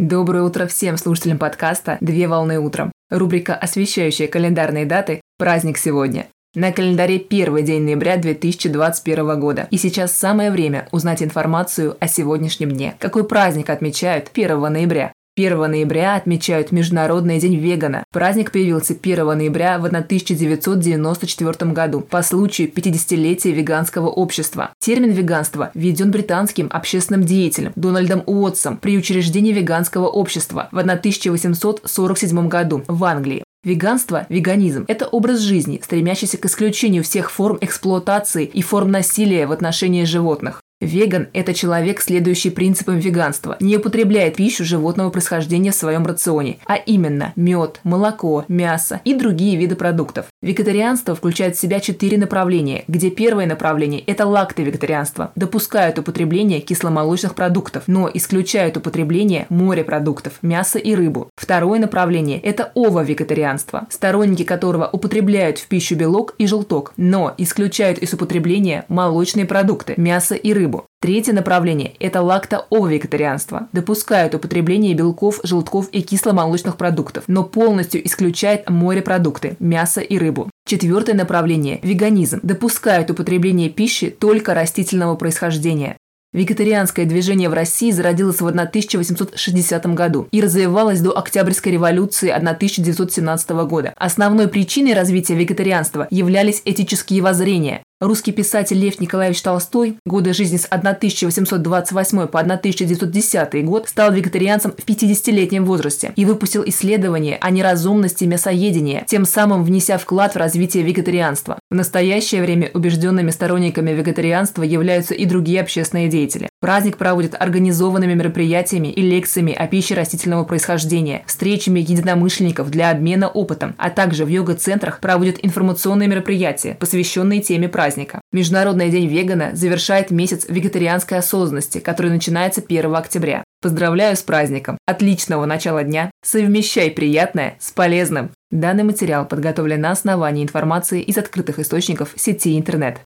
Доброе утро всем слушателям подкаста «Две волны утром». Рубрика, освещающая календарные даты «Праздник сегодня». На календаре первый день ноября 2021 года. И сейчас самое время узнать информацию о сегодняшнем дне. Какой праздник отмечают 1 ноября? 1 ноября отмечают Международный день вегана. Праздник появился 1 ноября в 1994 году по случаю 50-летия веганского общества. Термин «веганство» введен британским общественным деятелем Дональдом Уотсом при учреждении веганского общества в 1847 году в Англии. Веганство, веганизм – это образ жизни, стремящийся к исключению всех форм эксплуатации и форм насилия в отношении животных. Веган – это человек, следующий принципам веганства, не употребляет пищу животного происхождения в своем рационе, а именно мед, молоко, мясо и другие виды продуктов. Вегетарианство включает в себя четыре направления, где первое направление – это лактовегетарианство, допускают употребление кисломолочных продуктов, но исключают употребление морепродуктов, мяса и рыбу. Второе направление – это ово-вегетарианство, сторонники которого употребляют в пищу белок и желток, но исключают из употребления молочные продукты, мясо и рыбу. Третье направление – это лакто-ово-вегетарианство. Допускают употребление белков, желтков и кисломолочных продуктов, но полностью исключает морепродукты, мясо и рыбу. Четвертое направление – веганизм. Допускают употребление пищи только растительного происхождения. Вегетарианское движение в России зародилось в 1860 году и развивалось до Октябрьской революции 1917 года. Основной причиной развития вегетарианства являлись этические воззрения. Русский писатель Лев Николаевич Толстой, годы жизни с 1828 по 1910 год, стал вегетарианцем в 50-летнем возрасте и выпустил исследование о неразумности мясоедения, тем самым внеся вклад в развитие вегетарианства. В настоящее время убежденными сторонниками вегетарианства являются и другие общественные деятели. Праздник проводят организованными мероприятиями и лекциями о пище растительного происхождения, встречами единомышленников для обмена опытом, а также в йога-центрах проводят информационные мероприятия, посвященные теме праздника. Международный день вегана завершает месяц вегетарианской осознанности, который начинается 1 октября. Поздравляю с праздником! Отличного начала дня! Совмещай приятное с полезным! Данный материал подготовлен на основании информации из открытых источников сети интернет.